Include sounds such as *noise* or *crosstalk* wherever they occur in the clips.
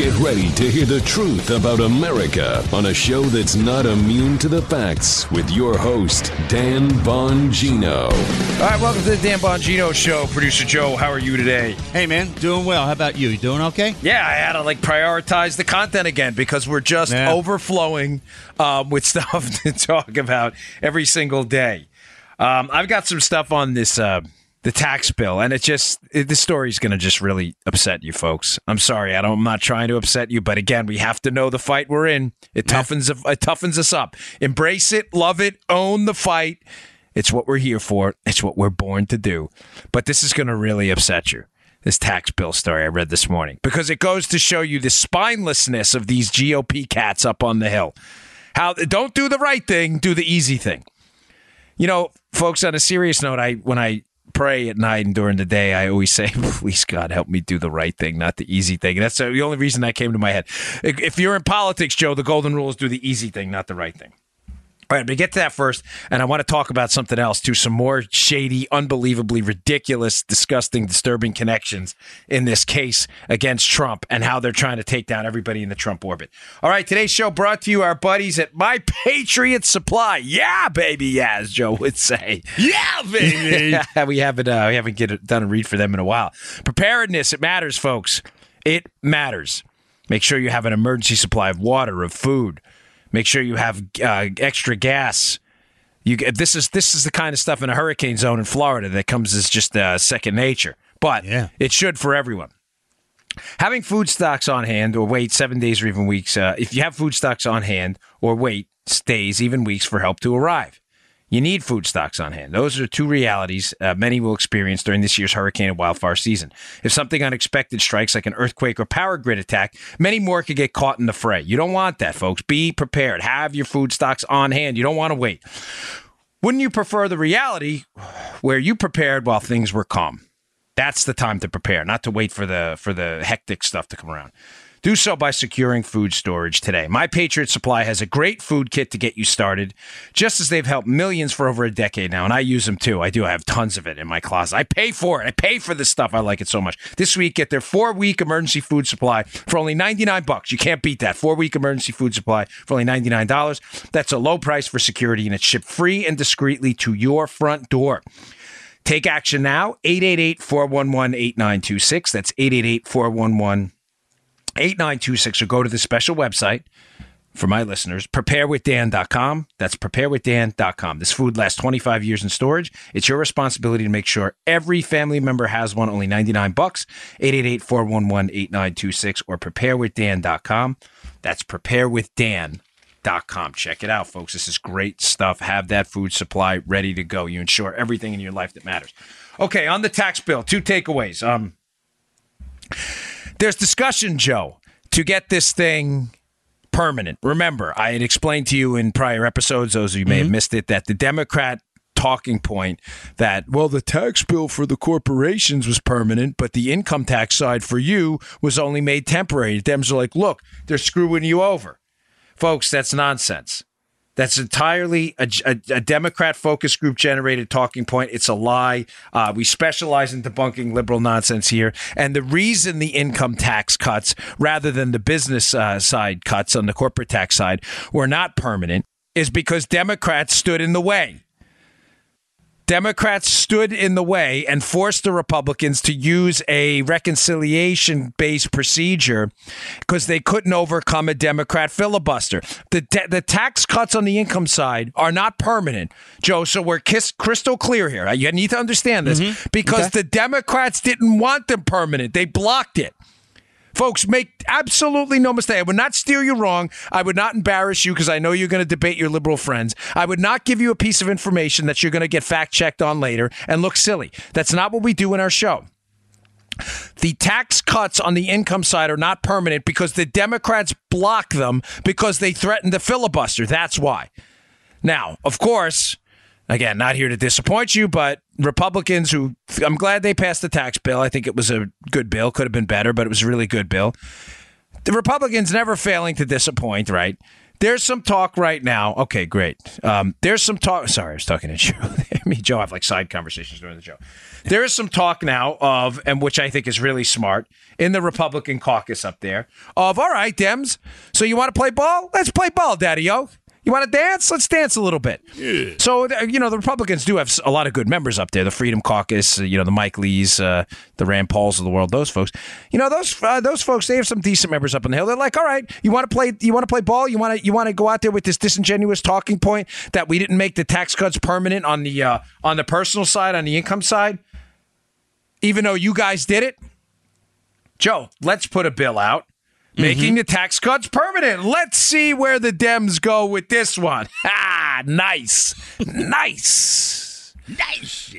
Get ready to hear the truth about America on a show that's not immune to the facts with your host, Dan Bongino. All right, welcome to the Dan Bongino Show. Producer Joe, how are you today? Hey, man, doing well. How about you? You doing okay? Yeah, I had to like prioritize the content again because we're just Yeah. overflowing um, with *laughs* stuff to talk about every single day. Um, I've got some stuff on this uh, the tax bill, and it just it, this story is going to just really upset you folks. I'm sorry, I don't, I'm not trying to upset you, but again, we have to know the fight we're in. It toughens it toughens us up. Embrace it, love it, own the fight. It's what we're here for. It's what we're born to do. But this is going to really upset you. This tax bill story I read this morning because it goes to show you the spinelessness of these GOP cats up on the hill. How don't do the right thing, do the easy thing. You know, folks, on a serious note, I when I pray at night and during the day, I always say, *laughs* please God, help me do the right thing, not the easy thing. That's the only reason that came to my head. If you're in politics, Joe, the golden rule is do the easy thing, not the right thing. All right, but get to that first, and I want to talk about something else too. Some more shady, unbelievably ridiculous, disgusting, disturbing connections in this case against Trump and how they're trying to take down everybody in the Trump orbit. All right, today's show brought to you our buddies at My Patriot Supply. Yeah, baby, yeah, as Joe would say. Yeah, baby. *laughs* we haven't uh, we haven't get it, done a read for them in a while. Preparedness, it matters, folks. It matters. Make sure you have an emergency supply of water, of food. Make sure you have uh, extra gas. You get- this is this is the kind of stuff in a hurricane zone in Florida that comes as just uh, second nature, but Yeah. it should for everyone. Having food stocks on hand or wait seven days or even weeks, uh, if you have food stocks on hand or wait days, even weeks for help to arrive. You need food stocks on hand. Those are two realities uh, many will experience during this year's hurricane and wildfire season. If something unexpected strikes, like an earthquake or power grid attack, many more could get caught in the fray. You don't want that, folks. Be prepared. Have your food stocks on hand. You don't want to wait. Wouldn't you prefer the reality where you prepared while things were calm? That's the time to prepare, not to wait for the for the hectic stuff to come around. Do so by securing food storage today. My Patriot Supply has a great food kit to get you started, just as they've helped millions for over a decade now, and I use them too. I do. I have tons of it in my closet. I pay for it. I pay for this stuff. I like it so much. This week, get their four-week emergency food supply for only 99 bucks. You can't beat that. Four-week emergency food supply for only $99. That's a low price for security, and it's shipped free and discreetly to your front door. Take action now. 888 411 8926. That's 888 411 8926. Or go to the special website for my listeners, preparewithdan.com. That's preparewithdan.com. This food lasts 25 years in storage. It's your responsibility to make sure every family member has one. Only 99 bucks. 888 411 8926 or preparewithdan.com. That's preparewithdan.com. Check it out, folks. This is great stuff. Have that food supply ready to go. You ensure everything in your life that matters. Okay, on the tax bill, two takeaways. Um, there's discussion, Joe, to get this thing permanent. Remember, I had explained to you in prior episodes, those of you may have mm-hmm. missed it, that the Democrat talking point that, well, the tax bill for the corporations was permanent, but the income tax side for you was only made temporary. The Dems are like, look, they're screwing you over. Folks, that's nonsense. That's entirely a, a, a Democrat focus group generated talking point. It's a lie. Uh, we specialize in debunking liberal nonsense here. And the reason the income tax cuts, rather than the business uh, side cuts on the corporate tax side, were not permanent is because Democrats stood in the way. Democrats stood in the way and forced the Republicans to use a reconciliation based procedure because they couldn't overcome a Democrat filibuster. The, ta- the tax cuts on the income side are not permanent, Joe. So we're kiss- crystal clear here. You need to understand this mm-hmm. because the Democrats didn't want them permanent, they blocked it. Folks, make absolutely no mistake. I would not steer you wrong. I would not embarrass you because I know you're going to debate your liberal friends. I would not give you a piece of information that you're going to get fact checked on later and look silly. That's not what we do in our show. The tax cuts on the income side are not permanent because the Democrats block them because they threatened to filibuster. That's why. Now, of course, again, not here to disappoint you, but Republicans who I'm glad they passed the tax bill. I think it was a good bill. Could have been better, but it was a really good bill. The Republicans never failing to disappoint, right? There's some talk right now. Okay, great. Um, there's some talk. Sorry, I was talking to *laughs* Joe. Me, and Joe have like side conversations during the show. There is some talk now of, and which I think is really smart, in the Republican caucus up there, of all right, Dems. So you want to play ball? Let's play ball, Daddy O. You want to dance? Let's dance a little bit. So uh, you know the Republicans do have a lot of good members up there. The Freedom Caucus, uh, you know the Mike Lees, uh, the Rand Pauls of the world. Those folks, you know those uh, those folks. They have some decent members up on the hill. They're like, all right, you want to play? You want to play ball? You want to you want to go out there with this disingenuous talking point that we didn't make the tax cuts permanent on the uh, on the personal side, on the income side, even though you guys did it. Joe, let's put a bill out making the tax cuts permanent. Let's see where the Dems go with this one. *laughs* Ah, nice. nice. Nice.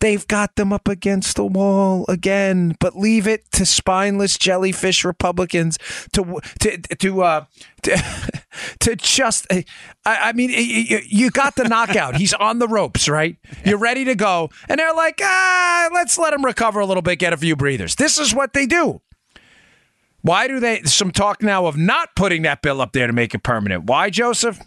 They've got them up against the wall again, but leave it to spineless jellyfish Republicans to to to uh, to, *laughs* to just. I, I mean, you, you got the knockout. He's on the ropes, right? You're ready to go, and they're like, ah, let's let him recover a little bit, get a few breathers. This is what they do. Why do they? Some talk now of not putting that bill up there to make it permanent. Why, Joseph?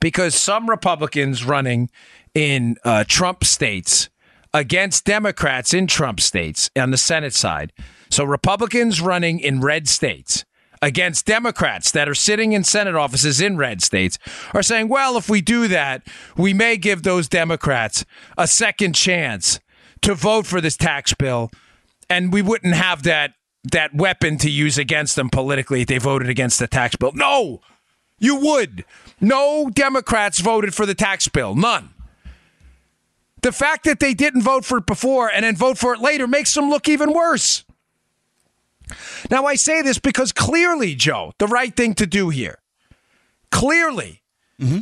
Because some Republicans running in uh, Trump states against Democrats in Trump states on the Senate side. So Republicans running in red states against Democrats that are sitting in Senate offices in red states are saying, well, if we do that, we may give those Democrats a second chance to vote for this tax bill, and we wouldn't have that that weapon to use against them politically if they voted against the tax bill. No, you would. No Democrats voted for the tax bill. None. The fact that they didn't vote for it before and then vote for it later makes them look even worse. Now, I say this because clearly, Joe, the right thing to do here, clearly, mm-hmm.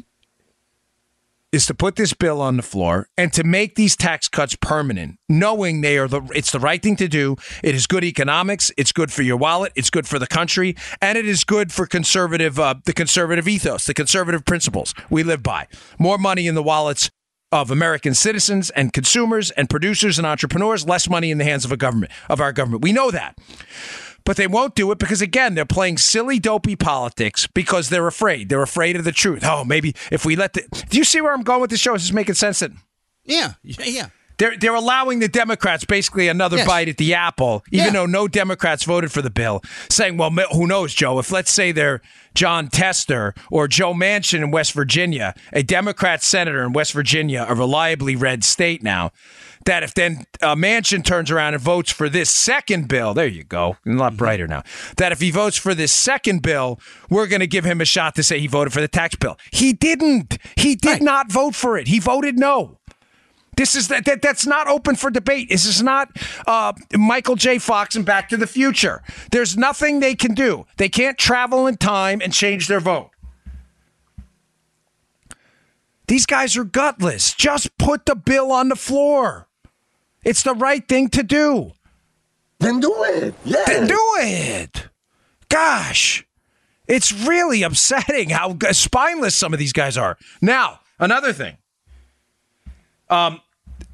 Is to put this bill on the floor and to make these tax cuts permanent, knowing they are the it's the right thing to do. It is good economics. It's good for your wallet. It's good for the country, and it is good for conservative uh, the conservative ethos, the conservative principles we live by. More money in the wallets of American citizens and consumers and producers and entrepreneurs, less money in the hands of a government of our government. We know that. But they won't do it because again, they're playing silly dopey politics because they're afraid. They're afraid of the truth. Oh, maybe if we let the Do you see where I'm going with the show? Is this making sense that Yeah. Yeah. yeah. they're they're allowing the Democrats basically another Yes. bite at the apple, even Yeah. though no Democrats voted for the bill. Saying, well, who knows, Joe? If let's say they're Jon Tester or Joe Manchin in West Virginia, a Democrat senator in West Virginia, a reliably red state now, that if then uh, Manchin turns around and votes for this second bill, there you go, a lot brighter now. That if he votes for this second bill, we're going to give him a shot to say he voted for the tax bill. He didn't. He did Right. not vote for it. He voted no. This is that, that that's not open for debate. This is not uh, Michael J. Fox and Back to the Future. There's nothing they can do. They can't travel in time and change their vote. These guys are gutless. Just put the bill on the floor. It's the right thing to do. Then do it. Yeah. Then do it. Gosh, it's really upsetting how spineless some of these guys are. Now, another thing. Um,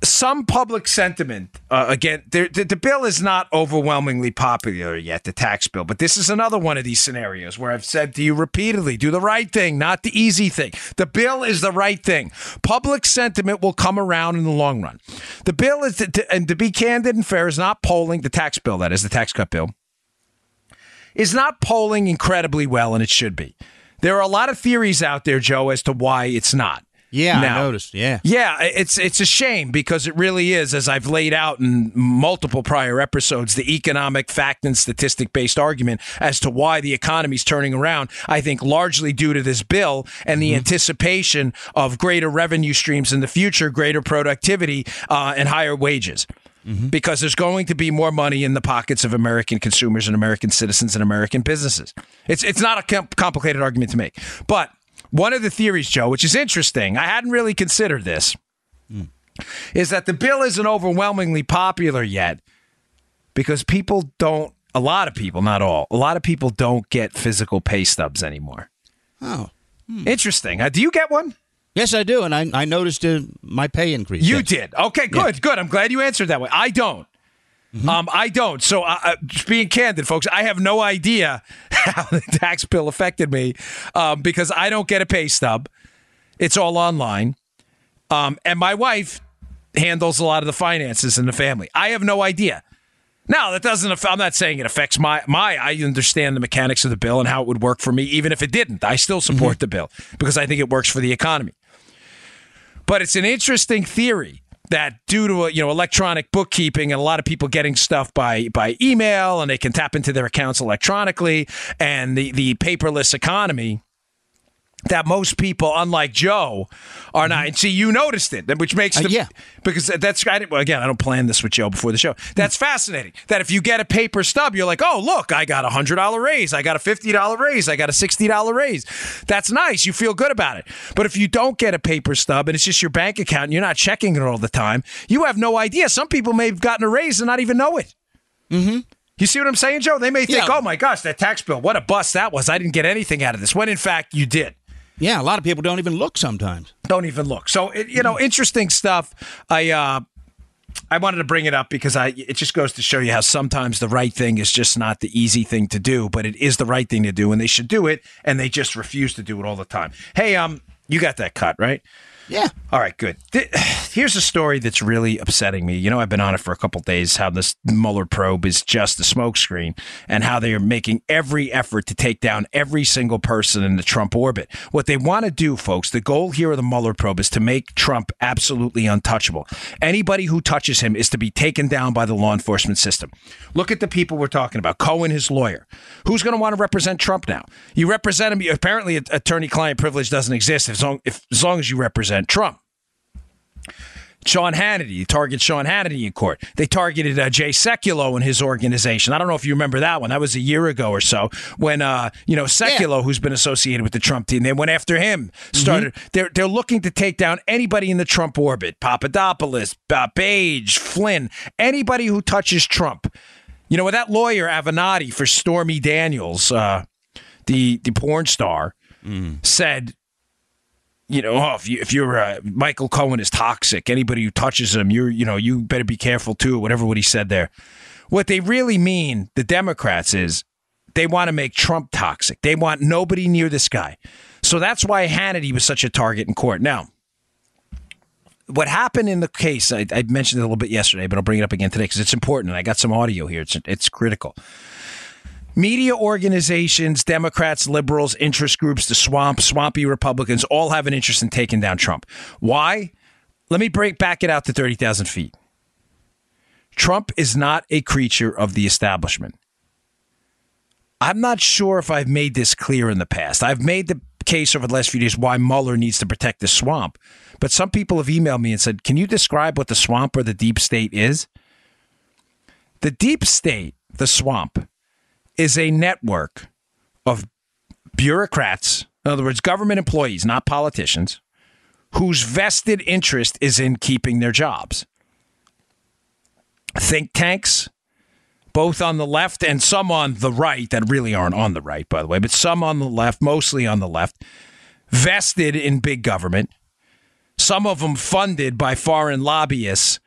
some public sentiment uh, again. The, the bill is not overwhelmingly popular yet, the tax bill. But this is another one of these scenarios where I've said to you repeatedly: do the right thing, not the easy thing. The bill is the right thing. Public sentiment will come around in the long run. The bill is, to, and to be candid and fair, is not polling the tax bill. That is the tax cut bill is not polling incredibly well, and it should be. There are a lot of theories out there, Joe, as to why it's not. Yeah. Now- I noticed. Yeah. Yeah, it's it's a shame because it really is, as I've laid out in multiple prior episodes, the economic fact and statistic based argument as to why the economy's turning around. I think largely due to this bill and the anticipation of greater revenue streams in the future, greater productivity, uh, and higher wages. Because there's going to be more money in the pockets of American consumers and American citizens and American businesses. It's it's not a com- complicated argument to make, but one of the theories, Joe, which is interesting, I hadn't really considered this is that the bill isn't overwhelmingly popular yet because people don't, a lot of people, not all, a lot of people don't get physical pay stubs anymore. Oh. Interesting. Uh, do you get one? Yes, I do, and I I noticed uh, my pay increase. You yes. did. Okay, good, good. I'm glad you answered that way. I don't. Um, I don't. So, uh, uh, just being candid, folks, I have no idea *laughs* how the tax bill affected me um, because I don't get a pay stub. It's all online. Um, and my wife handles a lot of the finances in the family. I have no idea. Now that doesn't. aff- I'm not saying it affects my my. I understand the mechanics of the bill and how it would work for me, even if it didn't. I still support the bill because I think it works for the economy. But it's an interesting theory that due to you know electronic bookkeeping and a lot of people getting stuff by by email and they can tap into their accounts electronically and the the paperless economy that most people, unlike Joe, are not. And see, you noticed it, which makes Uh, the yeah. because that's I didn't- well, again. I don't plan this with Joe before the show. That's fascinating. That if you get a paper stub, you're like, oh look, I got a hundred dollar raise, I got a fifty dollar raise, I got a sixty dollar raise. That's nice. You feel good about it. But if you don't get a paper stub and it's just your bank account and you're not checking it all the time, you have no idea. Some people may have gotten a raise and not even know it. Mm-hmm. You see what I'm saying, Joe? They may think, Yeah. oh my gosh, that tax bill, what a bust that was. I didn't get anything out of this. When in fact you did Yeah, a lot of people don't even look sometimes. don't even look. So it, you know, interesting stuff. I uh, I wanted to bring it up because I it just goes to show you how sometimes the right thing is just not the easy thing to do, but it is the right thing to do, and they should do it, and they just refuse to do it all the time. Hey, um, you got that cut right? Yeah. All right, good. Th- *sighs* Here's a story that's really upsetting me. You know, I've been on it for a couple days. How this Mueller probe is just a smokescreen, and how they are making every effort to take down every single person in the Trump orbit. What they want to do, folks, the goal here of the Mueller probe is to make Trump absolutely untouchable. Anybody who touches him is to be taken down by the law enforcement system. Look at the people we're talking about. Cohen, his lawyer. Who's going to want to represent Trump now? You represent him. Apparently, attorney-client privilege doesn't exist as long, as long as you represent Trump. Sean Hannity, target Sean Hannity in court. They targeted uh, Jay Sekulow and his organization. I don't know if you remember that one. That was a year ago or so when uh, you know Sekulow, who's been associated with the Trump team, they went after him. Started. They're they're looking to take down anybody in the Trump orbit: Papadopoulos, uh, Page, Flynn, anybody who touches Trump. You know, with that lawyer Avenatti for Stormy Daniels, uh, the the porn star, said you know, oh, if you if you're uh, Michael Cohen is toxic. Anybody who touches him, you're you know you better be careful too. Whatever what he said there. What they really mean, the Democrats, is they want to make Trump toxic. They want nobody near this guy. So that's why Hannity was such a target in court. Now, what happened in the case, I, I mentioned it a little bit yesterday, but I'll bring it up again today because it's important. And I got some audio here. It's it's critical. Media organizations, Democrats, liberals, interest groups, the swamp, swampy Republicans all have an interest in taking down Trump. Why? Let me break back it out to 30,000 feet. Trump is not a creature of the establishment. I'm not sure if I've made this clear in the past. I've made the case over the last few days why Mueller needs to protect the swamp. But some people have emailed me and said, Can you describe what the swamp or the deep state is? The deep state, the swamp, is a network of bureaucrats, in other words, government employees, not politicians, whose vested interest is in keeping their jobs. Think tanks, both on the left and some on the right that really aren't on the right, by the way, but some on the left, mostly on the left, vested in big government. Some of them funded by foreign lobbyists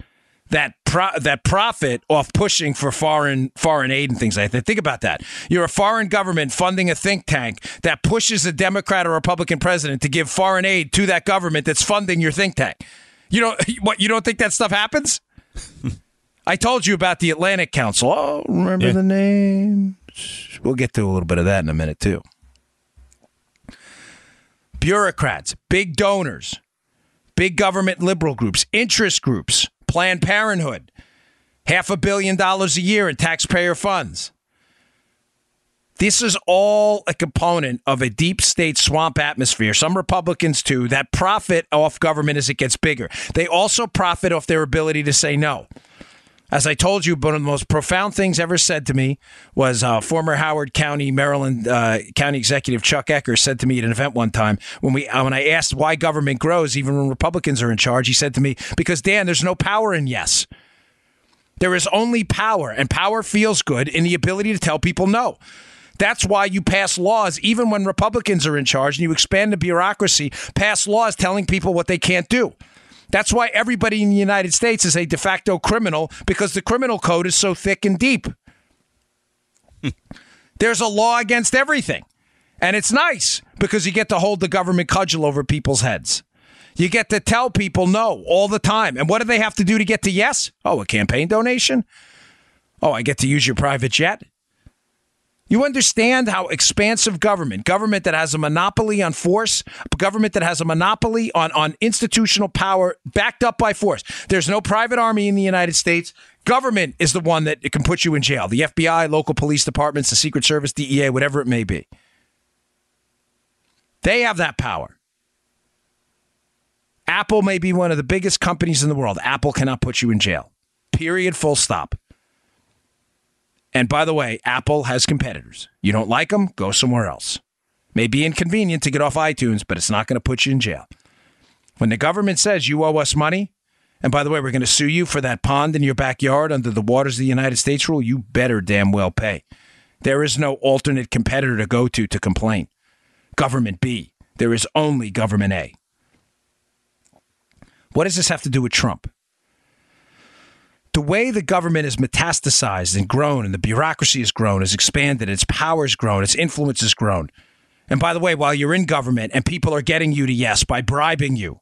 that pro- that profit off pushing for foreign foreign aid and things like that. Think about that. You're a foreign government funding a think tank that pushes a Democrat or Republican president to give foreign aid to that government that's funding your think tank. You don't *laughs* what you don't think that stuff happens? *laughs* I told you about the Atlantic Council. Oh, remember Yeah. the name? We'll get to a little bit of that in a minute too. Bureaucrats, big donors, big government liberal groups, interest groups, Planned Parenthood, half a billion dollars a year in taxpayer funds. This is all a component of a deep state swamp atmosphere. Some Republicans, too, that profit off government as it gets bigger. They also profit off their ability to say no. As I told you, one of the most profound things ever said to me was uh, former Howard County, Maryland uh, County Executive Chuck Ecker said to me at an event one time when we uh, when I asked why government grows even when Republicans are in charge. He said to me, "Because Dan, there's no power in yes. There is only power, and power feels good in the ability to tell people no." That's why you pass laws, even when Republicans are in charge, and you expand the bureaucracy, pass laws telling people what they can't do. That's why everybody in the United States is a de facto criminal because the criminal code is so thick and deep. *laughs* There's a law against everything. And it's nice because you get to hold the government cudgel over people's heads. You get to tell people no all the time. And what do they have to do to get to yes? Oh, a campaign donation? Oh, I get to use your private jet? You understand how expansive government, government that has a monopoly on force, government that has a monopoly on, on institutional power backed up by force. There's no private army in the United States. Government is the one that can put you in jail. The FBI, local police departments, the Secret Service, DEA, whatever it may be. They have that power. Apple may be one of the biggest companies in the world. Apple cannot put you in jail. Period. Full stop. And by the way, Apple has competitors. You don't like them? Go somewhere else. May be inconvenient to get off iTunes, but it's not going to put you in jail. When the government says you owe us money, and by the way, we're going to sue you for that pond in your backyard under the Waters of the United States rule, you better damn well pay. There is no alternate competitor to go to to complain. Government B. There is only government A. What does this have to do with Trump? The way the government has metastasized and grown, and the bureaucracy has grown, has expanded, its power has grown, its influence has grown. And by the way, while you're in government and people are getting you to yes by bribing you,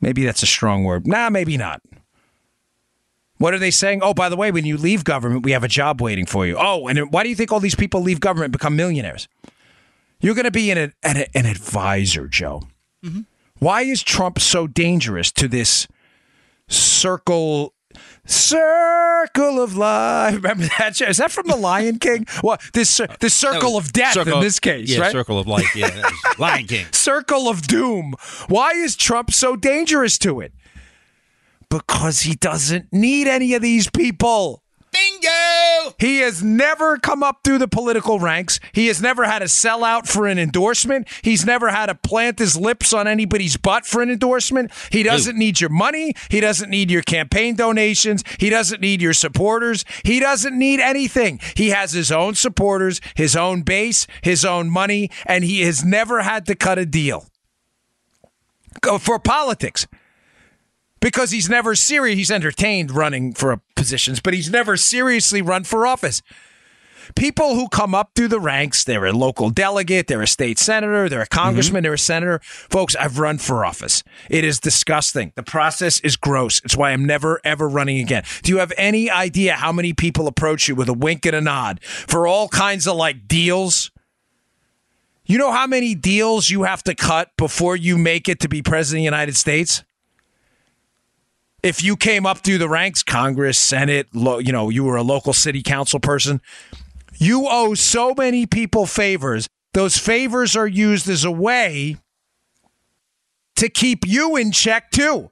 maybe that's a strong word. Nah, maybe not. What are they saying? Oh, by the way, when you leave government, we have a job waiting for you. Oh, and why do you think all these people leave government and become millionaires? You're going to be an, an, an advisor, Joe. Mm-hmm. Why is Trump so dangerous to this circle? Circle of life. Remember that? Is that from the Lion King? What this uh, this circle of death circle, in this case, yeah, right? Circle of life. Yeah, *laughs* Lion King. Circle of doom. Why is Trump so dangerous to it? Because he doesn't need any of these people. Bingo! He has never come up through the political ranks. He has never had to sell out for an endorsement. He's never had to plant his lips on anybody's butt for an endorsement. He doesn't need your money. He doesn't need your campaign donations. He doesn't need your supporters. He doesn't need anything. He has his own supporters, his own base, his own money, and he has never had to cut a deal. For politics because he's never serious. He's entertained running for positions, but he's never seriously run for office. People who come up through the ranks, they're a local delegate, they're a state senator, they're a congressman, mm-hmm. they're a senator. Folks, I've run for office. It is disgusting. The process is gross. It's why I'm never, ever running again. Do you have any idea how many people approach you with a wink and a nod for all kinds of like deals? You know how many deals you have to cut before you make it to be president of the United States? If you came up through the ranks, Congress, Senate, lo, you know, you were a local city council person, you owe so many people favors. Those favors are used as a way to keep you in check too.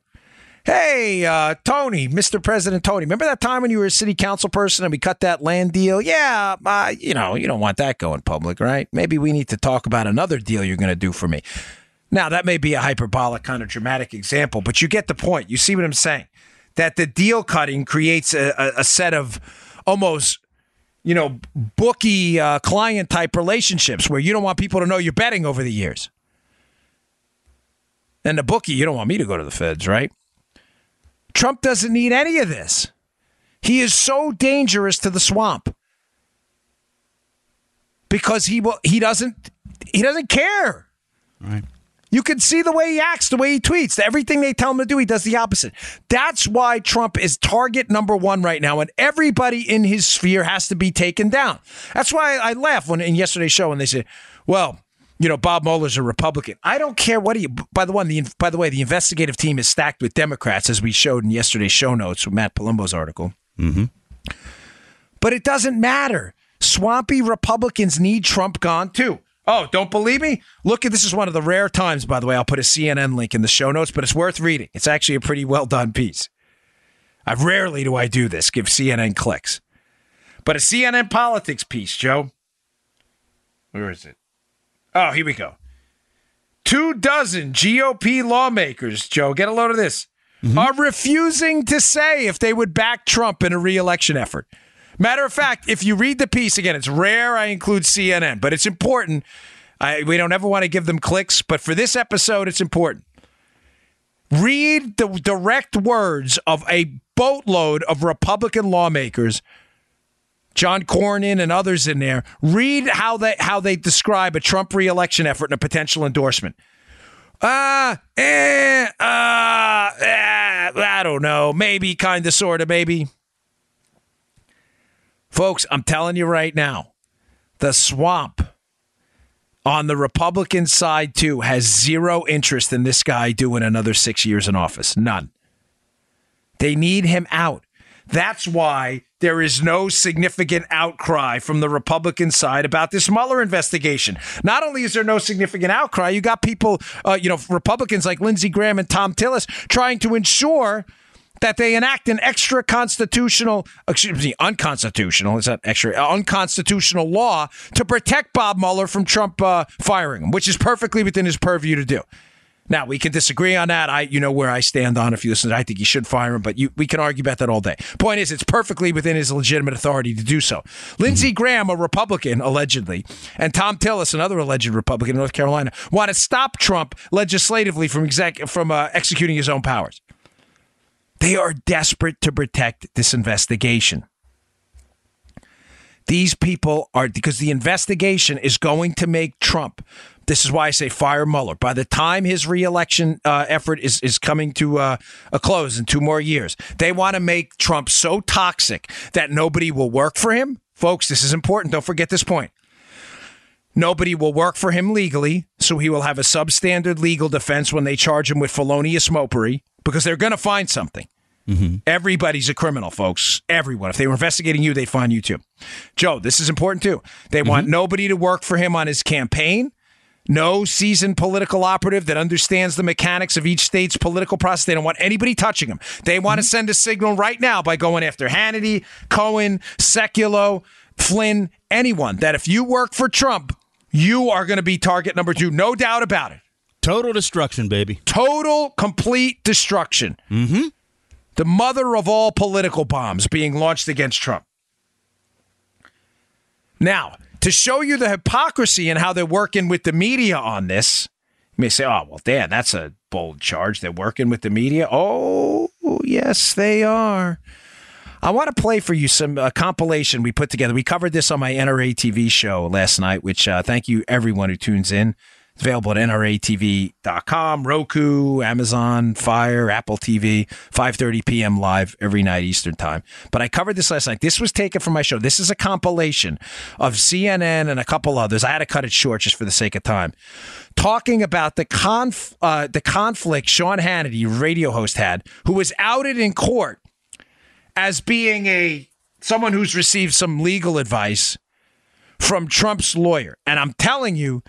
Hey, uh, Tony, Mr. President Tony, remember that time when you were a city council person and we cut that land deal? Yeah, uh, you know, you don't want that going public, right? Maybe we need to talk about another deal you're going to do for me. Now, that may be a hyperbolic kind of dramatic example, but you get the point. You see what I'm saying? That the deal cutting creates a, a, a set of almost, you know, bookie uh, client type relationships where you don't want people to know you're betting over the years. And the bookie, you don't want me to go to the feds, right? Trump doesn't need any of this. He is so dangerous to the swamp because he will he doesn't he doesn't care. Right. You can see the way he acts, the way he tweets. Everything they tell him to do, he does the opposite. That's why Trump is target number one right now, and everybody in his sphere has to be taken down. That's why I laugh when in yesterday's show when they say, "Well, you know, Bob Mueller's a Republican." I don't care what he. By the one, the by the way, the investigative team is stacked with Democrats, as we showed in yesterday's show notes with Matt Palumbo's article. Mm-hmm. But it doesn't matter. Swampy Republicans need Trump gone too. Oh, don't believe me? Look at this is one of the rare times, by the way. I'll put a CNN link in the show notes, but it's worth reading. It's actually a pretty well done piece. I rarely do I do this, give CNN clicks. But a CNN politics piece, Joe. Where is it? Oh, here we go. Two dozen GOP lawmakers, Joe, get a load of this, mm-hmm. are refusing to say if they would back Trump in a reelection effort. Matter of fact, if you read the piece again, it's rare I include CNN, but it's important. I, we don't ever want to give them clicks, but for this episode, it's important. Read the direct words of a boatload of Republican lawmakers, John Cornyn and others in there. Read how they how they describe a Trump reelection effort and a potential endorsement. Uh, eh, uh, eh, I don't know. Maybe, kind of, sort of, maybe. Folks, I'm telling you right now, the swamp on the Republican side, too, has zero interest in this guy doing another six years in office. None. They need him out. That's why there is no significant outcry from the Republican side about this Mueller investigation. Not only is there no significant outcry, you got people, uh, you know, Republicans like Lindsey Graham and Thom Tillis trying to ensure that they enact an extra constitutional, excuse me, unconstitutional, is that extra, unconstitutional law to protect Bob Mueller from Trump uh, firing him, which is perfectly within his purview to do. Now we can disagree on that. I, you know, where I stand on. If you listen, I think he should fire him, but you, we can argue about that all day. Point is, it's perfectly within his legitimate authority to do so. Lindsey Graham, a Republican, allegedly, and Thom Tillis, another alleged Republican in North Carolina, want to stop Trump legislatively from exec- from uh, executing his own powers. They are desperate to protect this investigation. These people are because the investigation is going to make Trump. This is why I say fire Mueller. By the time his reelection uh, effort is, is coming to uh, a close in two more years, they want to make Trump so toxic that nobody will work for him. Folks, this is important. Don't forget this point. Nobody will work for him legally, so he will have a substandard legal defense when they charge him with felonious mopery because they're going to find something. Mm-hmm. Everybody's a criminal, folks. Everyone. If they were investigating you, they'd find you too. Joe, this is important too. They want mm-hmm. nobody to work for him on his campaign. No seasoned political operative that understands the mechanics of each state's political process. They don't want anybody touching him. They want to mm-hmm. send a signal right now by going after Hannity, Cohen, Sekulow, Flynn, anyone that if you work for Trump, you are going to be target number two. No doubt about it. Total destruction, baby. Total, complete destruction. Mm-hmm. The mother of all political bombs being launched against Trump. Now, to show you the hypocrisy and how they're working with the media on this, you may say, oh, well, Dan, that's a bold charge. They're working with the media. Oh, yes, they are. I want to play for you some uh, compilation we put together. We covered this on my NRA TV show last night, which uh, thank you everyone who tunes in. It's available at nratv.com, Roku, Amazon, Fire, Apple TV, 5:30 p.m. live every night Eastern Time. But I covered this last night. This was taken from my show. This is a compilation of CNN and a couple others. I had to cut it short just for the sake of time. Talking about the conf uh, the conflict Sean Hannity, radio host, had, who was outed in court as being a someone who's received some legal advice from Trump's lawyer. And I'm telling you,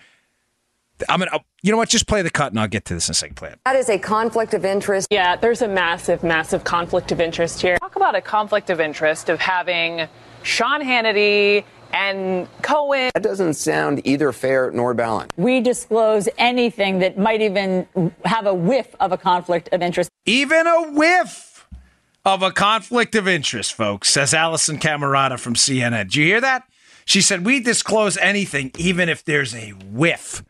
I'm gonna. You know what? Just play the cut, and I'll get to this in a second. Play it. That is a conflict of interest. Yeah, there's a massive, massive conflict of interest here. Talk about a conflict of interest of having Sean Hannity and Cohen. That doesn't sound either fair nor balanced. we disclose anything that might even have a whiff of a conflict of interest. Even a whiff of a conflict of interest, folks, says Alisyn Camerota from CNN. Did you hear that? She said, We disclose anything, even if there's a whiff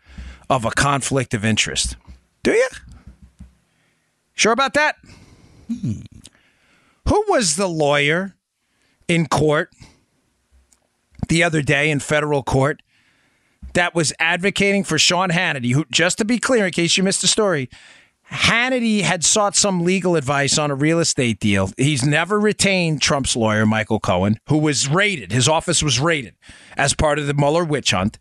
of a conflict of interest. Do you? Sure about that? Hmm. Who was the lawyer in court the other day in federal court that was advocating for Sean Hannity, who, just to be clear, in case you missed the story, Hannity had sought some legal advice on a real estate deal. He's never retained Trump's lawyer, Michael Cohen, who was raided. His office was raided as part of the Mueller witch hunt.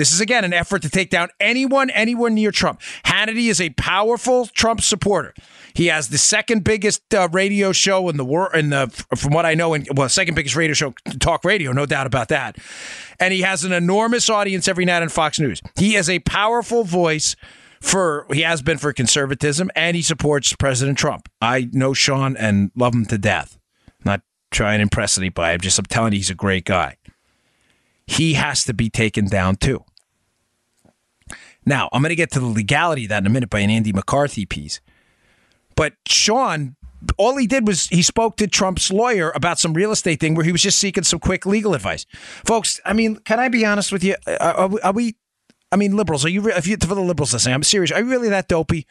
This is again an effort to take down anyone anyone near Trump. Hannity is a powerful Trump supporter. He has the second biggest uh, radio show in the world, in the from what I know, in, well, second biggest radio show, talk radio, no doubt about that. And he has an enormous audience every night on Fox News. He is a powerful voice for he has been for conservatism, and he supports President Trump. I know Sean and love him to death. Not trying to impress anybody. I'm just I'm telling you, he's a great guy he has to be taken down too. Now, I'm going to get to the legality of that in a minute by an Andy McCarthy piece. But Sean, all he did was he spoke to Trump's lawyer about some real estate thing where he was just seeking some quick legal advice. Folks, I mean, can I be honest with you? Uh, are, are we, are we I mean, liberals, are you, if you, for the liberals listening, I'm serious. Are you really that dopey?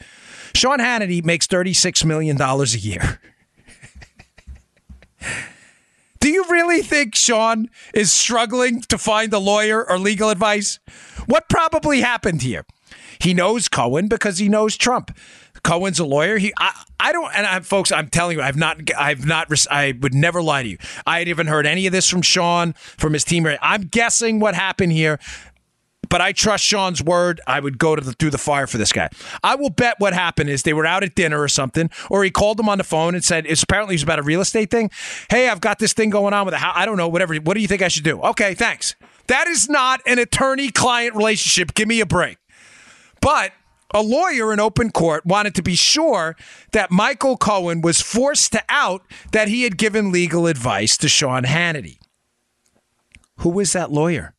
Sean Hannity makes $36 million a year. *laughs* Do you really think Sean is struggling to find a lawyer or legal advice? What probably happened here? He knows Cohen because he knows Trump. Cohen's a lawyer. He, I, I don't, and I, folks, I'm telling you, I've not, I've not, I would never lie to you. I haven't even heard any of this from Sean, from his team. I'm guessing what happened here but I trust Sean's word. I would go to the, through the fire for this guy. I will bet what happened is they were out at dinner or something, or he called him on the phone and said, it's apparently it's about a real estate thing. Hey, I've got this thing going on with a house. I don't know, whatever. What do you think I should do? Okay, thanks. That is not an attorney client relationship. Give me a break. But a lawyer in open court wanted to be sure that Michael Cohen was forced to out that he had given legal advice to Sean Hannity. Who was that lawyer?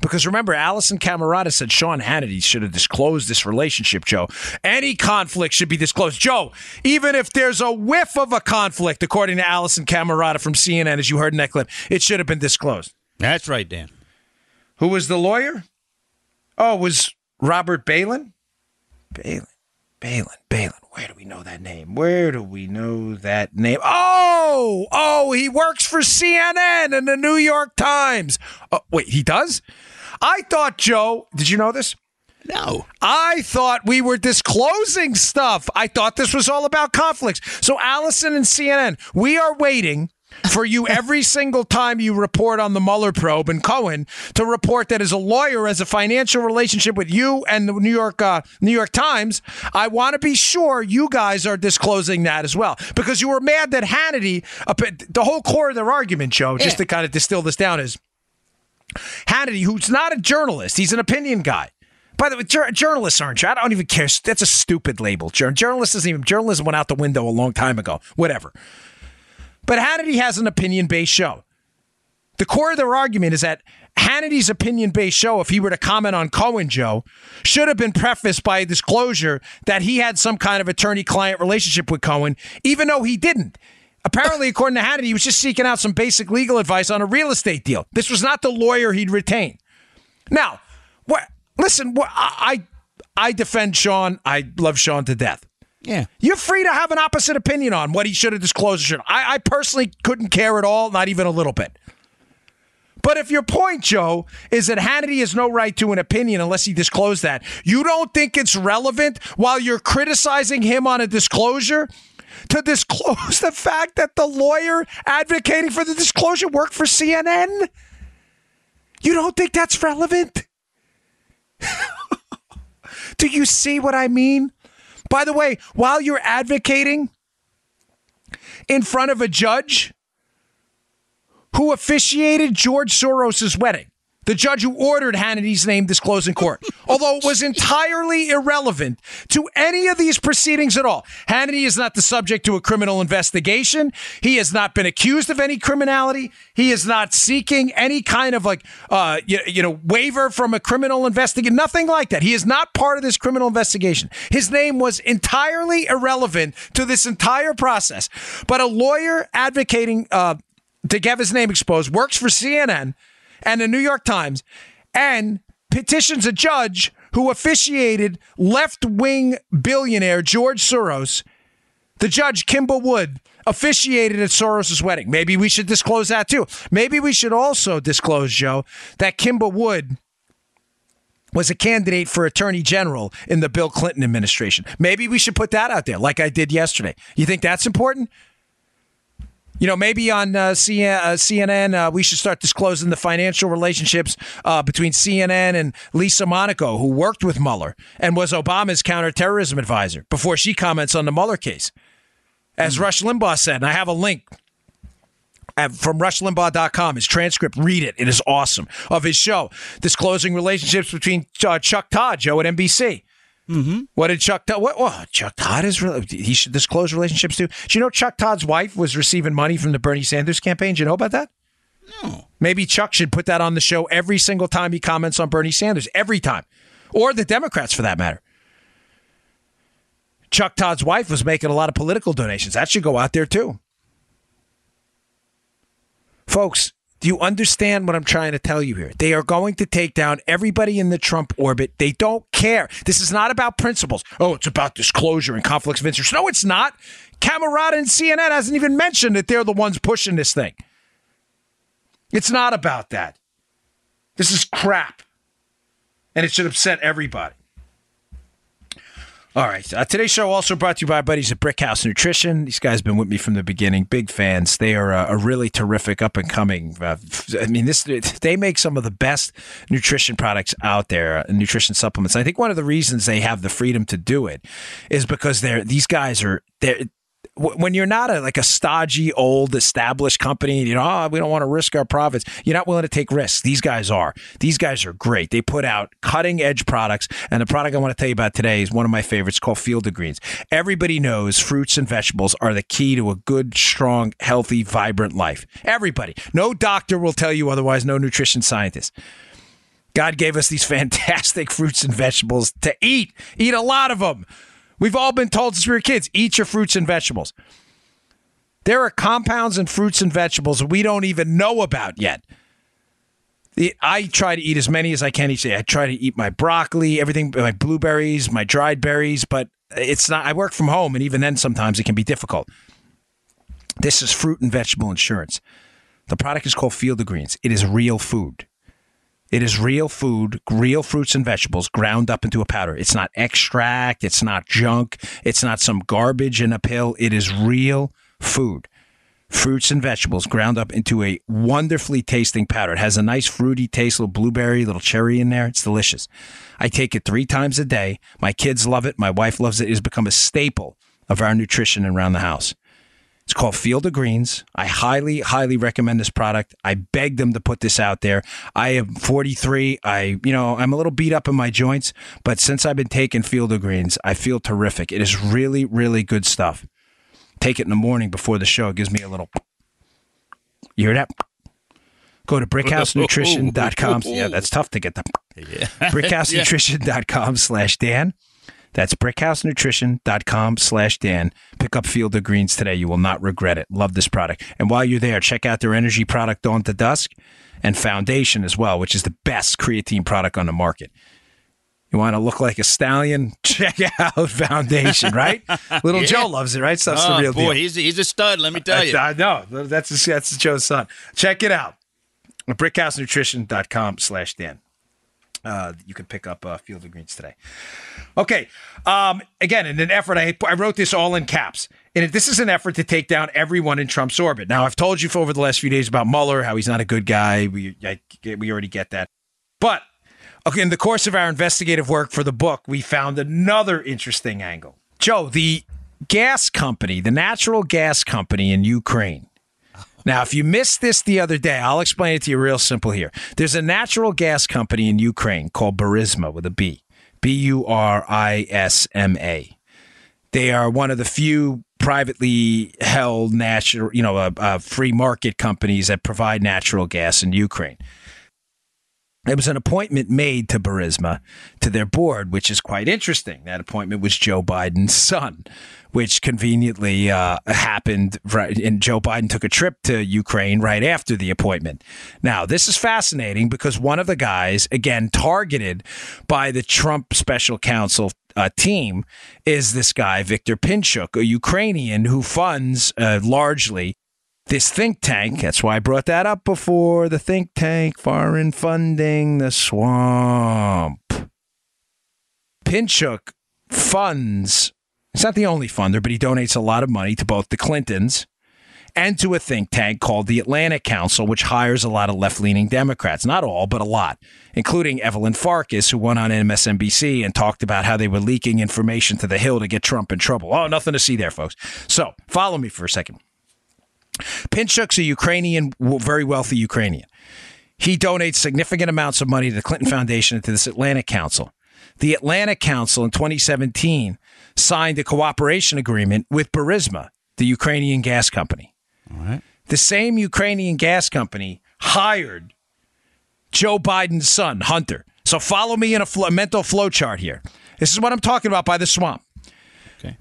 Because remember, Alisyn Camerota said Sean Hannity should have disclosed this relationship, Joe. Any conflict should be disclosed. Joe, even if there's a whiff of a conflict, according to Alisyn Camerota from CNN, as you heard in that clip, it should have been disclosed. That's right, Dan. Who was the lawyer? Oh, it was Robert Balin? Balin. Balin. Balin. Where do we know that name? Where do we know that name? Oh, oh, he works for CNN and the New York Times. Oh, wait, he does? I thought, Joe, did you know this? No. I thought we were disclosing stuff. I thought this was all about conflicts. So, Alisyn and CNN, we are waiting for you *laughs* every single time you report on the Mueller probe and Cohen to report that as a lawyer, as a financial relationship with you and the New York uh, New York Times, I want to be sure you guys are disclosing that as well because you were mad that Hannity, uh, the whole core of their argument, Joe, just yeah. to kind of distill this down is Hannity, who's not a journalist, he's an opinion guy. By the way, jur- journalists aren't. I don't even care. That's a stupid label. Jur- journalists isn't even. Journalism went out the window a long time ago. Whatever. But Hannity has an opinion based show. The core of their argument is that Hannity's opinion based show, if he were to comment on Cohen Joe, should have been prefaced by a disclosure that he had some kind of attorney client relationship with Cohen, even though he didn't. Apparently, according to Hannity, he was just seeking out some basic legal advice on a real estate deal. This was not the lawyer he'd retain. Now, what? Listen, what, I I defend Sean. I love Sean to death. Yeah. You're free to have an opposite opinion on what he should have disclosed or should. I, I personally couldn't care at all, not even a little bit. But if your point, Joe, is that Hannity has no right to an opinion unless he disclosed that, you don't think it's relevant while you're criticizing him on a disclosure to disclose *laughs* the fact that the lawyer advocating for the disclosure worked for CNN? You don't think that's relevant? *laughs* Do you see what I mean? By the way, while you're advocating in front of a judge who officiated George Soros' wedding, the judge who ordered Hannity's name disclosed in court, *laughs* although it was entirely irrelevant to any of these proceedings at all. Hannity is not the subject to a criminal investigation. He has not been accused of any criminality. He is not seeking any kind of like, uh, you, you know, waiver from a criminal investigation. Nothing like that. He is not part of this criminal investigation. His name was entirely irrelevant to this entire process. But a lawyer advocating uh, to get his name exposed works for CNN and the New York Times and petitions a judge who officiated left wing billionaire George Soros. The judge, Kimba Wood, officiated at Soros' wedding. Maybe we should disclose that too. Maybe we should also disclose, Joe, that Kimba Wood was a candidate for attorney general in the Bill Clinton administration. Maybe we should put that out there like I did yesterday. You think that's important? You know, maybe on uh, CNN, uh, uh, we should start disclosing the financial relationships uh, between CNN and Lisa Monaco, who worked with Mueller and was Obama's counterterrorism advisor before she comments on the Mueller case. As mm-hmm. Rush Limbaugh said, and I have a link from rushlimbaugh.com, his transcript, read it. It is awesome. Of his show, disclosing relationships between uh, Chuck Todd, Joe at NBC. Mm-hmm. What did Chuck Todd? What? Oh, Chuck Todd is really. He should disclose relationships too. Do you know Chuck Todd's wife was receiving money from the Bernie Sanders campaign? Do you know about that? No. Maybe Chuck should put that on the show every single time he comments on Bernie Sanders. Every time, or the Democrats for that matter. Chuck Todd's wife was making a lot of political donations. That should go out there too. Folks, Do you understand what I'm trying to tell you here? They are going to take down everybody in the Trump orbit. They don't care. This is not about principles. Oh, it's about disclosure and conflicts of interest. No, it's not. Camerota and CNN hasn't even mentioned that they're the ones pushing this thing. It's not about that. This is crap. And it should upset everybody. All right. Uh, today's show also brought to you by buddies at Brickhouse Nutrition. These guys have been with me from the beginning. Big fans. They are uh, a really terrific up and coming. Uh, I mean, this they make some of the best nutrition products out there, uh, nutrition supplements. I think one of the reasons they have the freedom to do it is because they're these guys are they're when you're not a like a stodgy old established company you know oh, we don't want to risk our profits you're not willing to take risks. These guys are. These guys are great. They put out cutting edge products and the product i want to tell you about today is one of my favorites. Called field of greens. Everybody knows fruits and vegetables are the key to a good strong healthy vibrant life. Everybody. No doctor will tell you otherwise. No nutrition scientist. God gave us these *laughs* fantastic fruits and vegetables to eat. Eat a lot of them We've all been told since we were kids eat your fruits and vegetables. There are compounds in fruits and vegetables we don't even know about yet. I try to eat as many as I can each day. I try to eat my broccoli, everything, my blueberries, my dried berries, but it's not, I work from home, and even then sometimes it can be difficult. This is fruit and vegetable insurance. The product is called Field of Greens. It is real food. It is real food, real fruits and vegetables ground up into a powder. It's not extract. It's not junk. It's not some garbage in a pill. It is real food. Fruits and vegetables ground up into a wonderfully tasting powder. It has a nice fruity taste, little blueberry, little cherry in there. It's delicious. I take it three times a day. My kids love it. My wife loves it. It has become a staple of our nutrition around the house. It's called Field of Greens. I highly, highly recommend this product. I beg them to put this out there. I am 43. I, you know, I'm a little beat up in my joints, but since I've been taking Field of Greens, I feel terrific. It is really, really good stuff. Take it in the morning before the show. It gives me a little. You hear that? Go to brickhousenutrition.com. Yeah, that's tough to get the. *laughs* Yeah. brickhousenutrition.com slash Dan. That's brickhousenutrition.com slash Dan. Pick up Field of Greens today. You will not regret it. Love this product. And while you're there, check out their energy product Dawn to Dusk and Foundation as well, which is the best creatine product on the market. You want to look like a stallion? *laughs* Check out Foundation, right? Little *laughs* yeah. Joe loves it, right? Stuff's oh, the real boy, deal. he's a, he's a stud. Let me tell you. I, I know that's that's Joe's son. Check it out. Brickhousenutrition.com slash Dan uh, you can pick up uh, Field of Greens today. Okay. Um, again, in an effort, I, I wrote this all in caps. And this is an effort to take down everyone in Trump's orbit. Now, I've told you for over the last few days about Mueller, how he's not a good guy. We, I, we already get that. But okay, in the course of our investigative work for the book, we found another interesting angle. Joe, the gas company, the natural gas company in Ukraine, now, if you missed this the other day, I'll explain it to you real simple here. There's a natural gas company in Ukraine called Burisma with a B, B U R I S M A. They are one of the few privately held natural, you know, uh, uh, free market companies that provide natural gas in Ukraine. There was an appointment made to Burisma to their board, which is quite interesting. That appointment was Joe Biden's son which conveniently uh, happened. Right, and Joe Biden took a trip to Ukraine right after the appointment. Now, this is fascinating because one of the guys, again, targeted by the Trump special counsel uh, team, is this guy, Victor Pinchuk, a Ukrainian who funds uh, largely this think tank. That's why I brought that up before the think tank, foreign funding, the swamp. Pinchuk funds He's not the only funder, but he donates a lot of money to both the Clintons and to a think tank called the Atlantic Council, which hires a lot of left leaning Democrats. Not all, but a lot, including Evelyn Farkas, who went on MSNBC and talked about how they were leaking information to the Hill to get Trump in trouble. Oh, nothing to see there, folks. So follow me for a second. Pinchuk's a Ukrainian, very wealthy Ukrainian. He donates significant amounts of money to the Clinton Foundation and to this Atlantic Council. The Atlantic Council in 2017 signed a cooperation agreement with Burisma, the Ukrainian gas company. All right. The same Ukrainian gas company hired Joe Biden's son, Hunter. So follow me in a, fl- mental flow chart here. This is what I'm talking about by the swamp. Okay.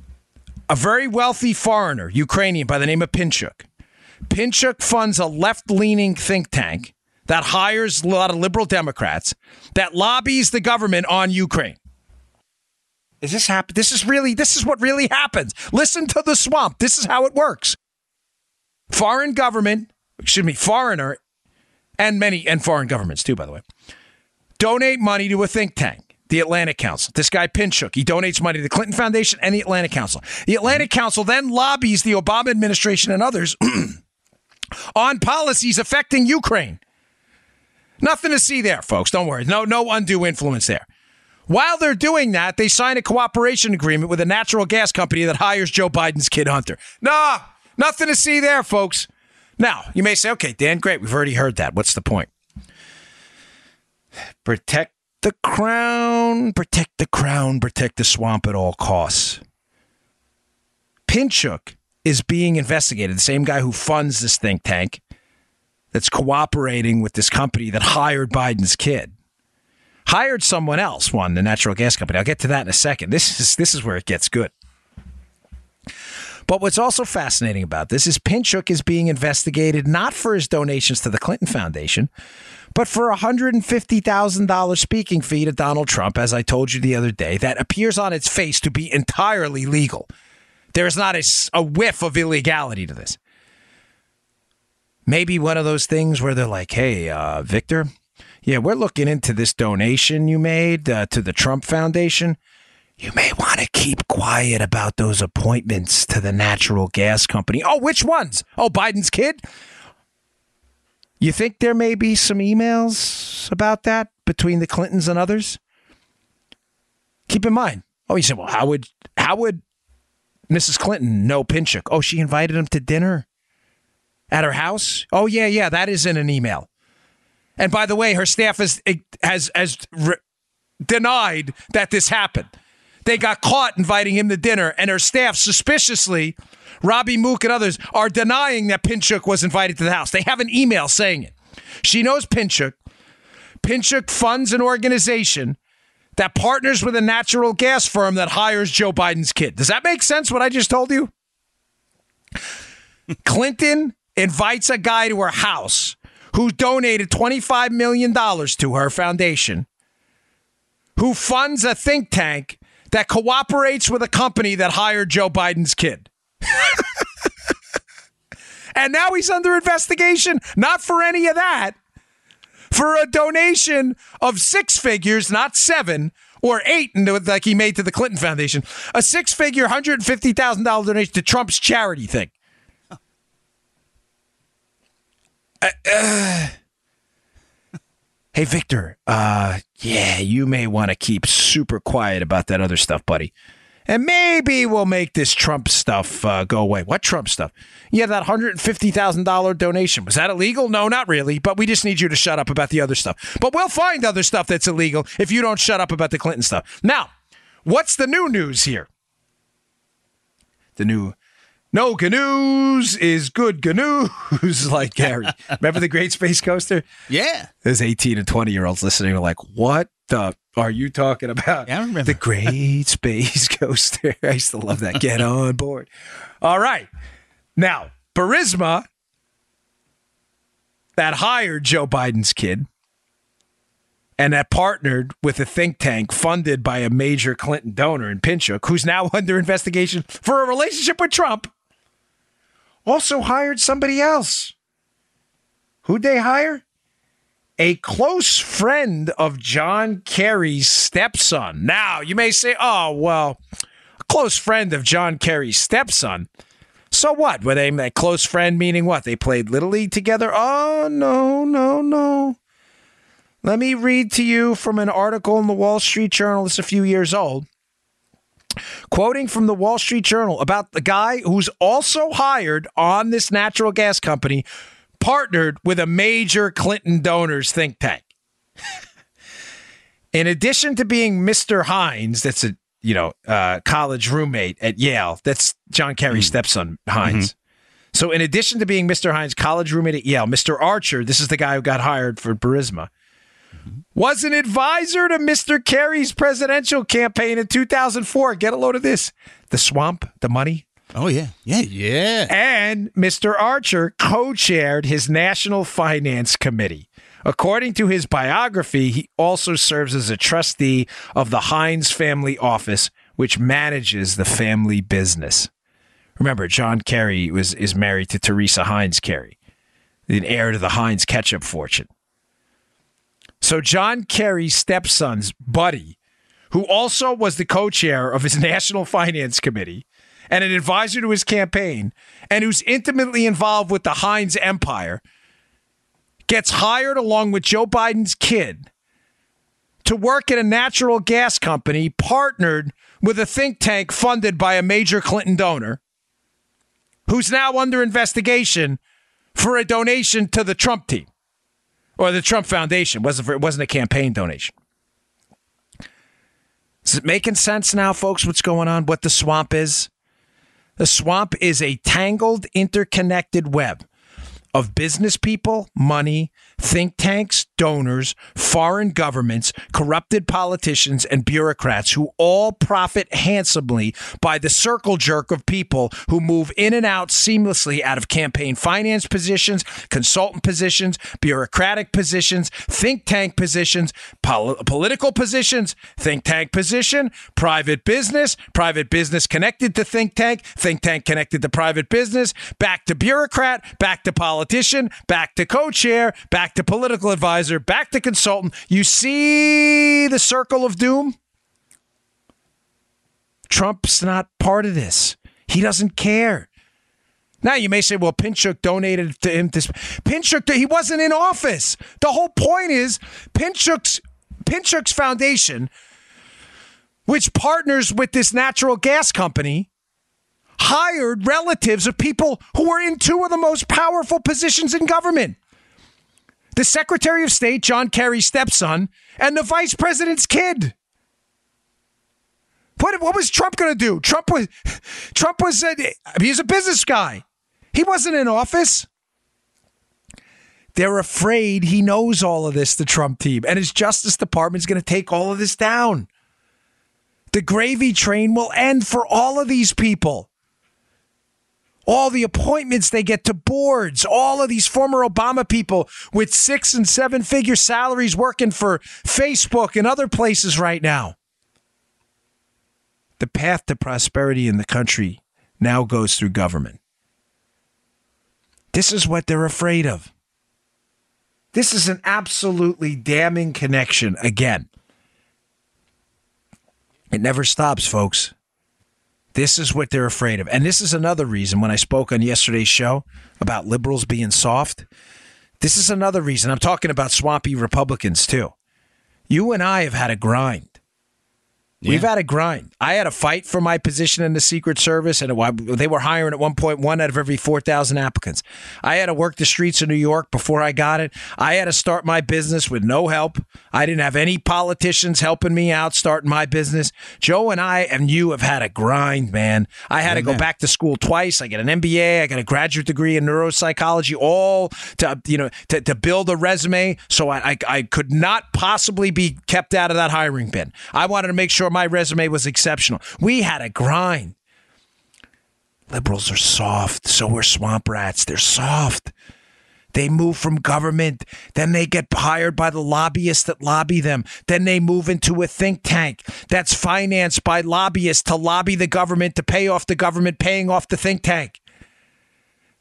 A very wealthy foreigner, Ukrainian by the name of Pinchuk, Pinchuk funds a left leaning think tank that hires a lot of liberal Democrats that lobbies the government on Ukraine. Is this happen? This is really this is what really happens. Listen to the swamp. This is how it works. Foreign government, excuse me, foreigner, and many and foreign governments too, by the way, donate money to a think tank, the Atlantic Council. This guy Pinchuk, he donates money to the Clinton Foundation and the Atlantic Council. The Atlantic Council then lobbies the Obama administration and others *clears throat* on policies affecting Ukraine. Nothing to see there, folks. Don't worry. No, no undue influence there. While they're doing that, they sign a cooperation agreement with a natural gas company that hires Joe Biden's kid Hunter. Nah, nothing to see there, folks. Now, you may say, okay, Dan, great. We've already heard that. What's the point? Protect the crown, protect the crown, protect the swamp at all costs. Pinchuk is being investigated, the same guy who funds this think tank that's cooperating with this company that hired Biden's kid hired someone else, one, the natural gas company. I'll get to that in a second. This is this is where it gets good. But what's also fascinating about this is Pinchuk is being investigated not for his donations to the Clinton Foundation, but for a $150,000 speaking fee to Donald Trump, as I told you the other day, that appears on its face to be entirely legal. There is not a, a whiff of illegality to this. Maybe one of those things where they're like, hey, uh, Victor, yeah, we're looking into this donation you made uh, to the Trump Foundation. You may want to keep quiet about those appointments to the natural gas company. Oh, which ones? Oh, Biden's kid? You think there may be some emails about that between the Clintons and others? Keep in mind. Oh, you said, well, how would how would Mrs. Clinton know Pinchuk? Oh, she invited him to dinner at her house. Oh, yeah, yeah, that is in an email. And by the way, her staff has has has re- denied that this happened. They got caught inviting him to dinner, and her staff suspiciously, Robby Mook and others, are denying that Pinchuk was invited to the house. They have an email saying it. She knows Pinchuk. Pinchuk funds an organization that partners with a natural gas firm that hires Joe Biden's kid. Does that make sense what I just told you? Clinton invites a guy to her house who donated $25 million to her foundation, who funds a think tank that cooperates with a company that hired Joe Biden's kid. *laughs* and now he's under investigation, not for any of that, for a donation of six figures, not seven or eight, like he made to the Clinton Foundation, a six figure, $150,000 donation to Trump's charity thing. Uh, *sighs* uh, hey, Victor. Uh, yeah, you may want to keep super quiet about that other stuff, buddy. And maybe we'll make this Trump stuff uh, go away. What Trump stuff? Yeah, that $150,000 donation. Was that illegal? No, not really. But we just need you to shut up about the other stuff. But we'll find other stuff that's illegal if you don't shut up about the Clinton stuff. Now, what's the new news here? The new no canoes is good canoes, *laughs* like Gary. *laughs* Remember the Great Space Coaster? Yeah. There's 18 and 20 year olds listening are like, what the are you talking about? Yeah, I remember. The Great *laughs* Space Coaster. I used to love that. Get on board. All right. Now, Burisma, that hired Joe Biden's kid and that partnered with a think tank funded by a major Clinton donor in Pinchuk, who's now under investigation for a relationship with Trump also hired somebody else. Who'd they hire? A close friend of John Kerry's stepson. Now, you may say, oh, well, a close friend of John Kerry's stepson. So what? Were they a close friend, meaning what? They played Little League together? Oh, no, no, no. Let me read to you from an article in the Wall Street Journal. It's a few years old quoting from the Wall Street Journal about the guy who's also hired on this natural gas company, partnered with a major Clinton donors think tank. *laughs* In addition to being Mr. Heinz, that's a you know uh, college roommate at Yale. That's John Kerry's mm. stepson, Heinz. Mm-hmm. So, in addition to being Mr. Heinz' college roommate at Yale, Mr. Archer, this is the guy who got hired for Burisma was an advisor to Mr. Kerry's presidential campaign in 2004. Get a load of this. The swamp, the money. Oh yeah, yeah, yeah. And Mr. Archer co chaired his National Finance Committee. According to his biography, he also serves as a trustee of the Heinz Family Office, which manages the family business. Remember, John Kerry was is married to Teresa Heinz Kerry, the heir to the Heinz ketchup fortune. So John Kerry's stepson's buddy, who also was the co-chair of his *laughs* National Finance Committee and an advisor to his campaign, and who's intimately involved with the Heinz empire, gets hired along with Joe Biden's kid to work at a natural gas company partnered with a think tank funded by a major Clinton donor who's now under investigation for a donation to the Trump team or the Trump Foundation. Wasn't for, it wasn't a campaign donation. Is it making sense now, folks? What's going on? What the swamp is? The swamp is a tangled, interconnected web of business people, money, think tanks, donors, foreign governments, corrupted politicians, and bureaucrats who all profit handsomely by the circle jerk of people who move in and out seamlessly out of campaign finance positions, consultant positions, bureaucratic positions, think tank positions, pol- political positions, think tank position, private business, private business connected to think tank, think tank connected to private business, back to bureaucrat, back to politician, back to co chair, back to political advisor, back to consultant. You see the circle of doom? Trump's not part of this. He doesn't care. Now you may say, well, Pinchuk donated to him this. Pinchuk, he wasn't in office. The whole point is Pinchuk's Pinchuk's foundation, which partners with this natural gas company, hired relatives of people who were in two of the most powerful positions in government the Secretary of State, John Kerry's stepson, and the Vice President's kid. What, what was Trump going to do? Trump was Trump was a, he's a business guy. He wasn't in office. They're afraid he knows all of this, the Trump team, and his Justice Department is going to take all of this down. The gravy train will end for all of these people all the appointments they get to boards, all of these former Obama people with six and seven figure salaries working for Facebook and other places right now. The path to prosperity in the country now goes through government. This is what they're afraid of. This is an absolutely damning connection again. It never stops, folks. This is what they're afraid of. And this is another reason when I spoke on yesterday's show about liberals being soft. This is another reason. I'm talking about swampy Republicans too. You and I have had a grind. Yeah. We've had a grind. I had a fight for my position in the Secret Service, and they were hiring at one point one out of every 4,000 applicants. I had to work the streets of New York before I got it. I had to start my business with no help. I didn't have any politicians helping me out starting my business. Joe and I and you have had a grind, man. I had yeah, to go man. back to school twice. I got an MBA. I got a graduate degree in neuropsychology, all to you know to, to build a resume. So I, I I could not possibly be kept out of that hiring bin. I wanted to make sure sure my resume was exceptional. We had a grind. Liberals are soft. So are swamp rats. They're soft. They move from government. Then they get hired by the lobbyists that lobby them. Then they move into a think tank that's financed by lobbyists to lobby the government to pay off the government, paying off the think tank.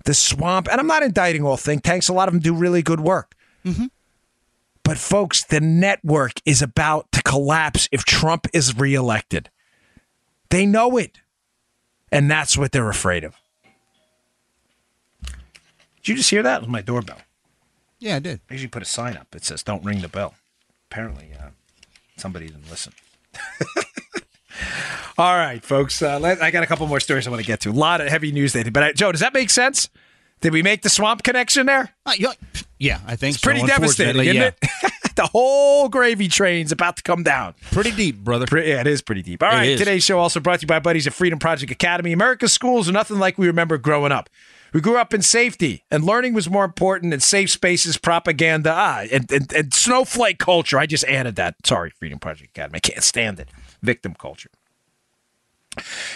The swamp, and I'm not indicting all think tanks, a lot of them do really good work. Mm-hmm. But folks, the network is about to collapse if Trump is reelected. They know it. And that's what they're afraid of. Did you just hear that? It was my doorbell. Yeah, I did. I usually put a sign up. It says, don't ring the bell. Apparently, uh, somebody didn't listen. *laughs* All right, folks. Uh, let, I got a couple more stories I want to get to. A lot of heavy news today. But uh, Joe, does that make sense? Did we make the swamp connection there? Uh, yeah, I think it's so, pretty devastating, isn't yeah. it? *laughs* the whole gravy train's about to come down. Pretty deep, brother. Pretty, yeah, it is pretty deep. All right, today's show also brought to you by buddies at Freedom Project Academy. America's schools are nothing like we remember growing up. We grew up in safety, and learning was more important than safe spaces, propaganda, ah, and, and, and snowflake culture. I just added that. Sorry, Freedom Project Academy. I can't stand it. Victim culture.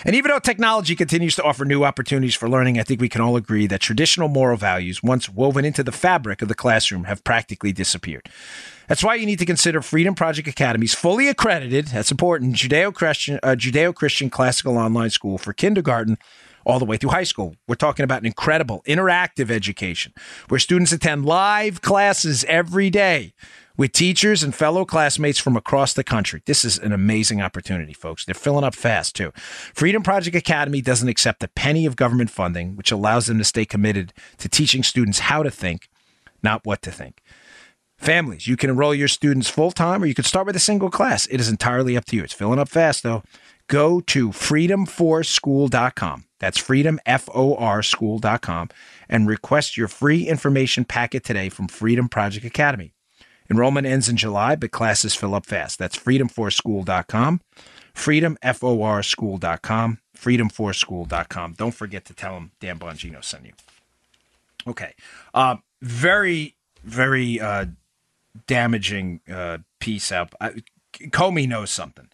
And even though technology continues to offer new opportunities for learning, I think we can all agree that traditional moral values, once woven into the fabric of the classroom, have practically disappeared. That's why you need to consider Freedom Project Academy's fully accredited, that's important, Judeo-Christian, uh, Judeo-Christian classical online school for kindergarten all the way through high school. We're talking about an incredible interactive education where students attend live classes every day with teachers and fellow classmates from across the country. This is an amazing opportunity, folks. They're filling up fast, too. Freedom Project Academy doesn't accept a penny of government funding, which allows them to stay committed to teaching students how to think, not what to think. Families, you can enroll your students full time or you could start with a single class. It is entirely up to you. It's filling up fast, though. Go to freedomforschool.com. That's freedomforschool.com and request your free information packet today from Freedom Project Academy. Enrollment ends in July, but classes fill up fast. That's freedomforschool.com, freedomforschool.com, freedomforschool.com. Don't forget to tell them Dan Bongino sent you. Okay. Uh, very, very uh, damaging uh, piece out. I, Comey knows something.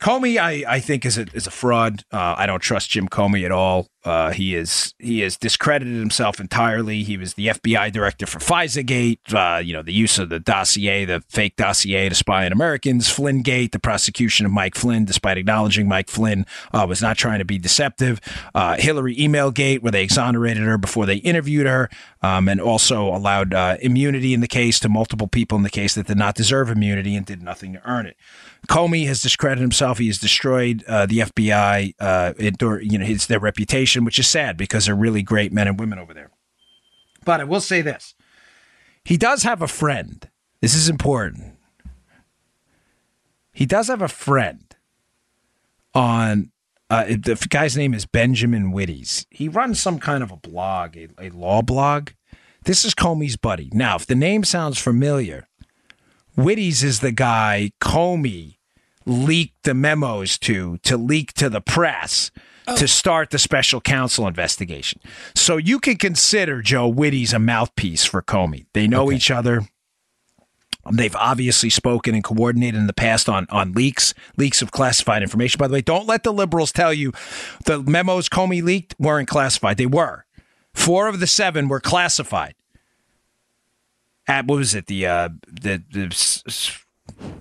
Comey, I, I think is a is a fraud. Uh, I don't trust Jim Comey at all. Uh, he is he has discredited himself entirely. He was the FBI director for FISAgate. Uh, you know the use of the dossier, the fake dossier to spy on Americans. Flynn Gate, the prosecution of Mike Flynn, despite acknowledging Mike Flynn uh, was not trying to be deceptive. Uh, Hillary email gate, where they exonerated her before they interviewed her, um, and also allowed uh, immunity in the case to multiple people in the case that did not deserve immunity and did nothing to earn it. Comey has discredited himself. He has destroyed uh, the FBI. Uh, it, or, you know, it's their reputation, which is sad because they're really great men and women over there. But I will say this: he does have a friend. This is important. He does have a friend on. Uh, the guy's name is Benjamin Wittes. He runs some kind of a blog, a, a law blog. This is Comey's buddy. Now, if the name sounds familiar, Wittes is the guy Comey leaked the memos to to leak to the press oh. to start the special counsel investigation. So you can consider Joe Wittes a mouthpiece for Comey. They know each other. They've obviously spoken and coordinated in the past on, on leaks, leaks of classified information. By the way, don't let the liberals tell you the memos Comey leaked weren't classified. They were. Four of the seven were classified. At what was it? The uh, the the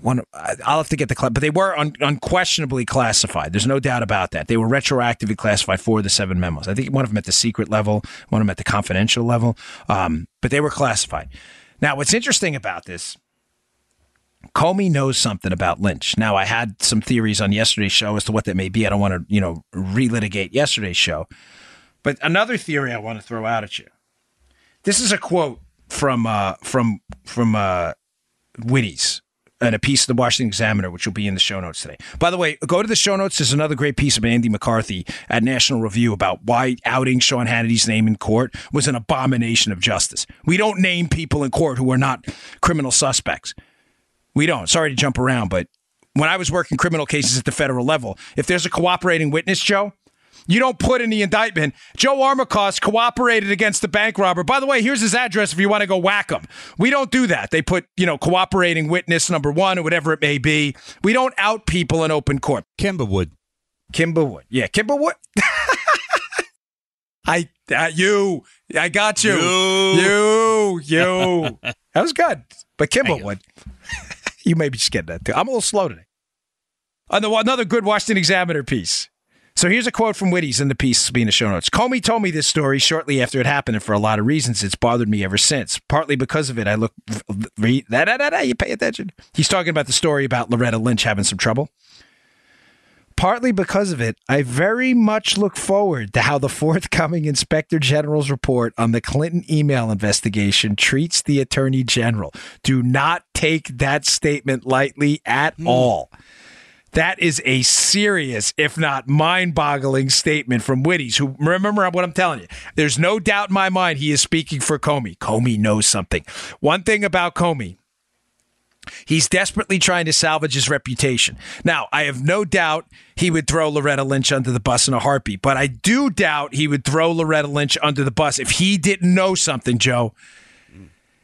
one. I'll have to get the but they were un- unquestionably classified. There's no doubt about that. They were retroactively classified for the seven memos. I think one of them at the secret level, one of them at the confidential level. Um, but they were classified. Now, what's interesting about this? Comey knows something about Lynch. Now, I had some theories on yesterday's show as to what that may be. I don't want to, you know, relitigate yesterday's show. But another theory I want to throw out at you. This is a quote from uh, from from uh, Wittes and a piece of the Washington Examiner, which will be in the show notes today. By the way, go to the show notes. There's another great piece of Andy McCarthy at National Review about why outing Sean Hannity's name in court was an abomination of justice. We don't name people in court who are not criminal suspects. We don't. Sorry to jump around, but when I was working criminal cases at the federal level, if there's a cooperating witness, Joe, you don't put in the indictment, Joe Armacost cooperated against the bank robber. By the way, here's his address if you want to go whack him. We don't do that. They put, you know, cooperating witness number one or whatever it may be. We don't out people in open court. Kimberwood. Kimberwood. Yeah, Kimberwood. *laughs* I, uh, you, I got you. You, you. *laughs* that was good. But Kimberwood. *laughs* You may be just getting that too. I'm a little slow today. Another another good Washington Examiner piece. So here's a quote from Wittes in the piece being the show notes. Comey told me this story shortly after it happened, and for a lot of reasons, it's bothered me ever since. Partly because of it, I look. Re, da, da, da, da, you pay attention. He's talking about the story about Loretta Lynch having some trouble. Partly because of it, I very much look forward to how the forthcoming Inspector General's report on the Clinton email investigation treats the Attorney General. Do not take that statement lightly at hmm. all. That is a serious, if not mind boggling statement from Wittes, who remember what I'm telling you. There's no doubt in my mind he is speaking for Comey. Comey knows something. One thing about Comey, He's desperately trying to salvage his reputation. Now, I have no doubt he would throw Loretta Lynch under the bus in a heartbeat, but I do doubt he would throw Loretta Lynch under the bus if he didn't know something, Joe.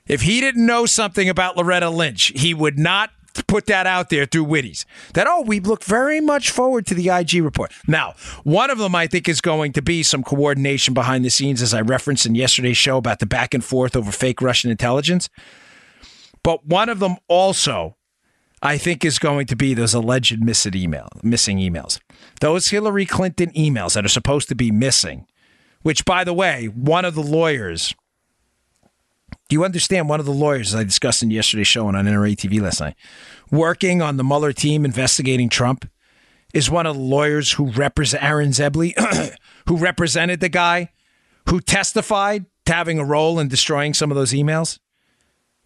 If he didn't know something about Loretta Lynch, he would not to put that out there through Wittes that, oh, we look very much forward to the IG report. Now, one of them I think is going to be some coordination behind the scenes, as I referenced in yesterday's show about the back and forth over fake Russian intelligence. But one of them also, I think, is going to be those alleged missing email, missing emails. Those Hillary Clinton emails that are supposed to be missing, which, by the way, one of the lawyers you understand one of the lawyers, as I discussed in yesterday's show and on NRA TV last night, working on the Mueller team investigating Trump, is one of the lawyers who represent Aaron Zebley, *clears throat* who represented the guy who testified to having a role in destroying some of those emails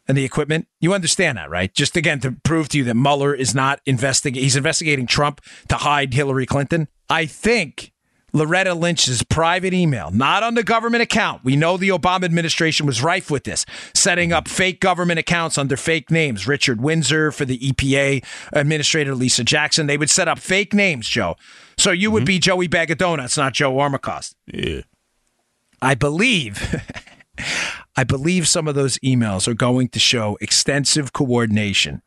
and the equipment. You understand that, right? Just again to prove to you that Mueller is not investigating, he's investigating Trump to hide Hillary Clinton. I think Loretta Lynch's private email, not on the government account. We know the Obama administration was rife with this, setting up fake government accounts under fake names. Richard Windsor for the EPA Administrator Lisa Jackson. They would set up fake names, Joe. So you would be mm-hmm. Joey Bag of Donuts, not Joe Armacost. Yeah. I believe. *laughs* I believe some of those emails are going to show extensive coordination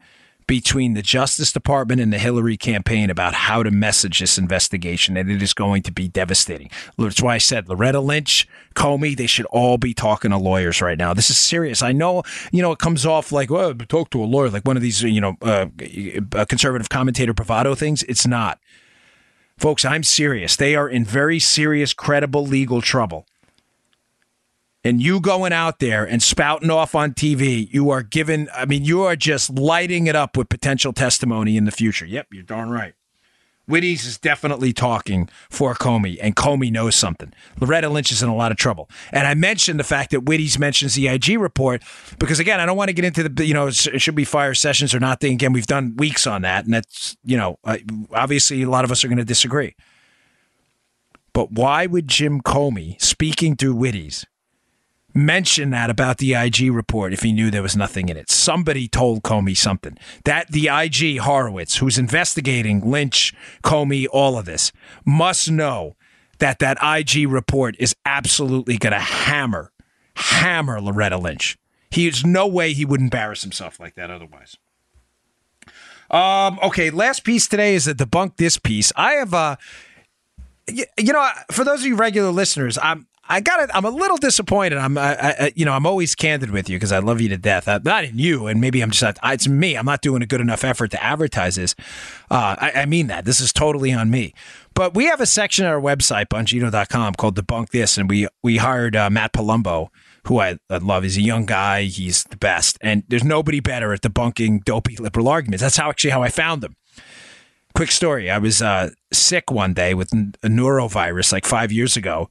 between the Justice Department and the Hillary campaign about how to message this investigation, and it is going to be devastating. That's why I said Loretta Lynch, Comey, they should all be talking to lawyers right now. This is serious. I know, you know, it comes off like, well, talk to a lawyer, like one of these, you know, uh, conservative commentator bravado things. It's not. Folks, I'm serious. They are in very serious, credible legal trouble and you going out there and spouting off on TV, you are given, I mean, you are just lighting it up with potential testimony in the future. Yep, you're darn right. Wittes is definitely talking for Comey, and Comey knows something. Loretta Lynch is in a lot of trouble. And I mentioned the fact that Wittes mentions the IG report because, again, I don't want to get into the, you know, it should be fire sessions or not thing. Again, we've done weeks on that, and that's, you know, obviously a lot of us are going to disagree. But why would Jim Comey, speaking through Wittes, mention that about the IG report if he knew there was nothing in it. Somebody told Comey something. That the IG Horowitz, who's investigating Lynch, Comey, all of this, must know that that IG report is absolutely going to hammer, hammer Loretta Lynch. He is no way he would embarrass himself like that otherwise. Um, okay, last piece today is to debunk this piece. I have uh you, you know, for those of you regular listeners, I'm I got it. I'm a little disappointed. I'm, I, I, you know, I'm always candid with you because I love you to death. I'm not in you, and maybe I'm just, it's me. I'm not doing a good enough effort to advertise this. Uh, I, I mean that. This is totally on me. But we have a section on our website, Bongino.com, called Debunk This, and we we hired uh, Matt Palumbo, who I, I love. He's a young guy. He's the best, and there's nobody better at debunking dopey liberal arguments. That's how actually how I found him. Quick story: I was uh, sick one day with a norovirus like five years ago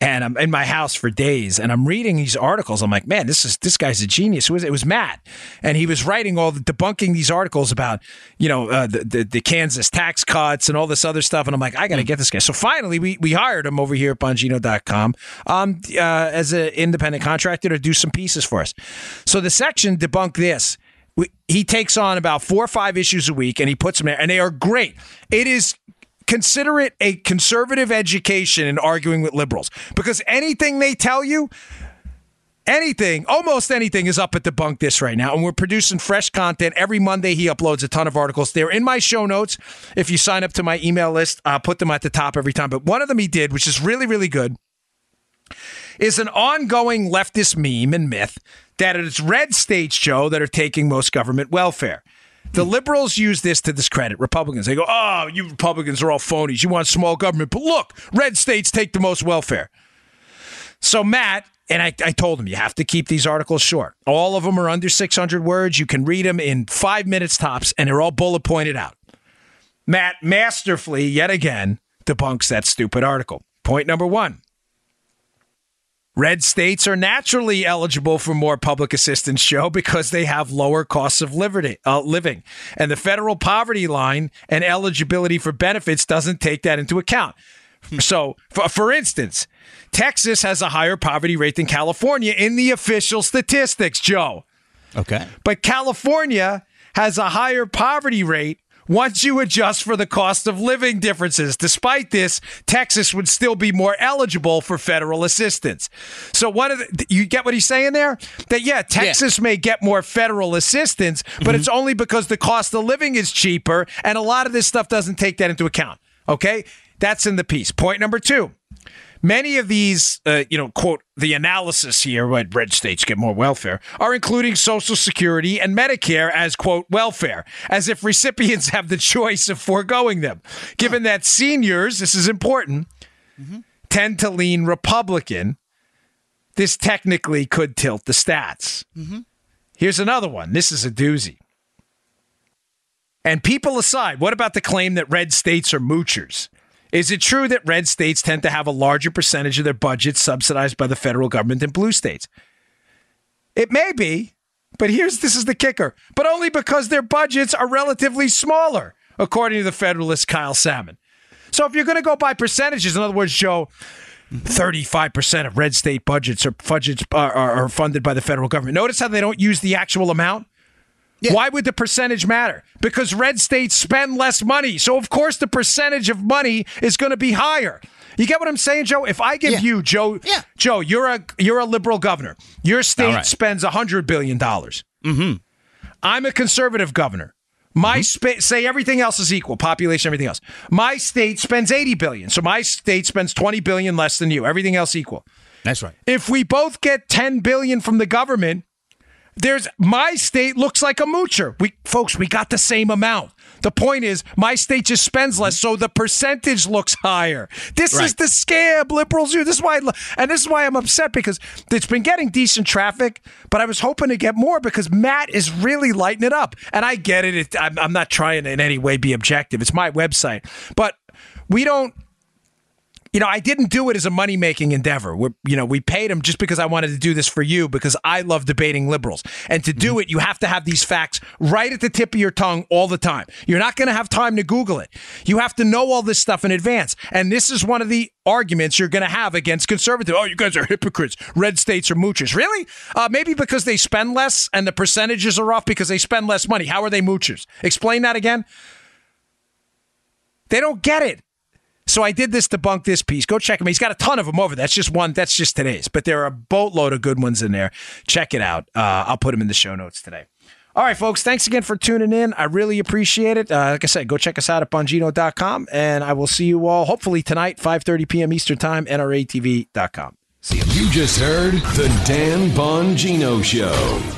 and I'm in my house for days and I'm reading these articles. I'm like, man, this is this guy's a genius. It was, it was Matt, and he was writing all the debunking these articles about you know uh, the, the, the Kansas tax cuts and all this other stuff. And I'm like, I got to get this guy. So finally, we we hired him over here at Bongino.com um, uh, as an independent contractor to do some pieces for us. So the section debunk this. he takes on about four or five issues a week and he puts them there, and they are great. It is consider it a conservative education in arguing with liberals because anything they tell you, anything, almost anything is up at the bunk This right now. And we're producing fresh content. Every Monday, he uploads a ton of articles. They're in my show notes. If you sign up to my email list, I'll put them at the top every time. But one of them he did, which is really, really good, is an ongoing leftist meme and myth that it's red states, Joe, that are taking most government welfare. The liberals use this to discredit Republicans. They go, oh, you Republicans are all phonies. You want small government. But look, red states take the most welfare. So, Matt, and I, I told him, you have to keep these articles short. All of them are under 600 words. You can read them in five minutes tops, and they're all bullet pointed out. Matt masterfully, yet again, debunks that stupid article. Point number one Red states are naturally eligible for more public assistance, Joe, because they have lower costs of uh, living. And the federal poverty line and eligibility for benefits doesn't take that into account. So, for, for instance, Texas has a higher poverty rate than California in the official statistics, Joe. Okay. But California has a higher poverty rate once you adjust for the cost of living differences. Despite this, Texas would still be more eligible for federal assistance. So one of the, you get what he's saying there? That yeah, Texas may get more federal assistance, but mm-hmm. it's only because the cost of living is cheaper and a lot of this stuff doesn't take that into account. Okay? That's in the piece. Point number 2. Many of these, uh, you know, quote, the analysis here, what red states get more welfare, are including Social Security and Medicare as, quote, welfare, as if recipients have the choice of foregoing them. Given that seniors, this is important, tend to lean Republican, this technically could tilt the stats. Here's another one. This is a doozy. And people aside, what about the claim that red states are moochers? Is it true that red states tend to have a larger percentage of their budgets subsidized by the federal government than blue states? It may be, but here's this is the kicker. But only because their budgets are relatively smaller, according to the Federalist Kyle Sammin. So if you're going to go by percentages, in other words, Joe, 35% of red state budgets are, budgets are, are funded by the federal government. Notice how they don't use the actual amount? Why would the percentage matter? Because red states spend less money. So, of course, the percentage of money is going to be higher. You get what I'm saying, Joe? If I give Yeah. you, Joe, Yeah. Joe, you're a you're a liberal governor. Your state right. spends hundred billion dollars. Mm-hmm. I'm a conservative governor. My spa- say everything else is equal, population, everything else. My state spends 80 billion, so my state spends 20 billion less than you. Everything else equal. That's right. If we both get 10 billion from the government, there's my state looks like a moocher. We folks, we got the same amount. The point is, my state just spends less, so the percentage looks higher. This is the scam liberals do. This is why, I and this is why I'm upset because it's been getting decent traffic, but I was hoping to get more because Matt is really lighting it up, and I get it. it I'm, I'm not trying to in any way be objective. It's my website, but we don't you know, I didn't do it as a money making endeavor. We're, you know, we paid him just because I wanted to do this for you because I love debating liberals. And to do it, you have to have these facts right at the tip of your tongue all the time. You're not going to have time to Google it. You have to know all this stuff in advance. And this is one of the arguments you're going to have against conservative. Oh, you guys are hypocrites. Red states are moochers. Really? Uh, maybe because they spend less and the percentages are off because they spend less money. How are they moochers? Explain that again. They don't get it. So I did this debunk this piece. Go check him. He's got a ton of them over. There. That's just one. That's just today's. But there are a boatload of good ones in there. Check it out. Uh, I'll put them in the show notes today. All right, folks. Thanks again for tuning in. I really appreciate it. Uh, like I said, go check us out at bongino.com. And I will see you all hopefully tonight, 5.30 p.m. Eastern Time, NRATV.com. See you. You just heard the Dan Bongino Show.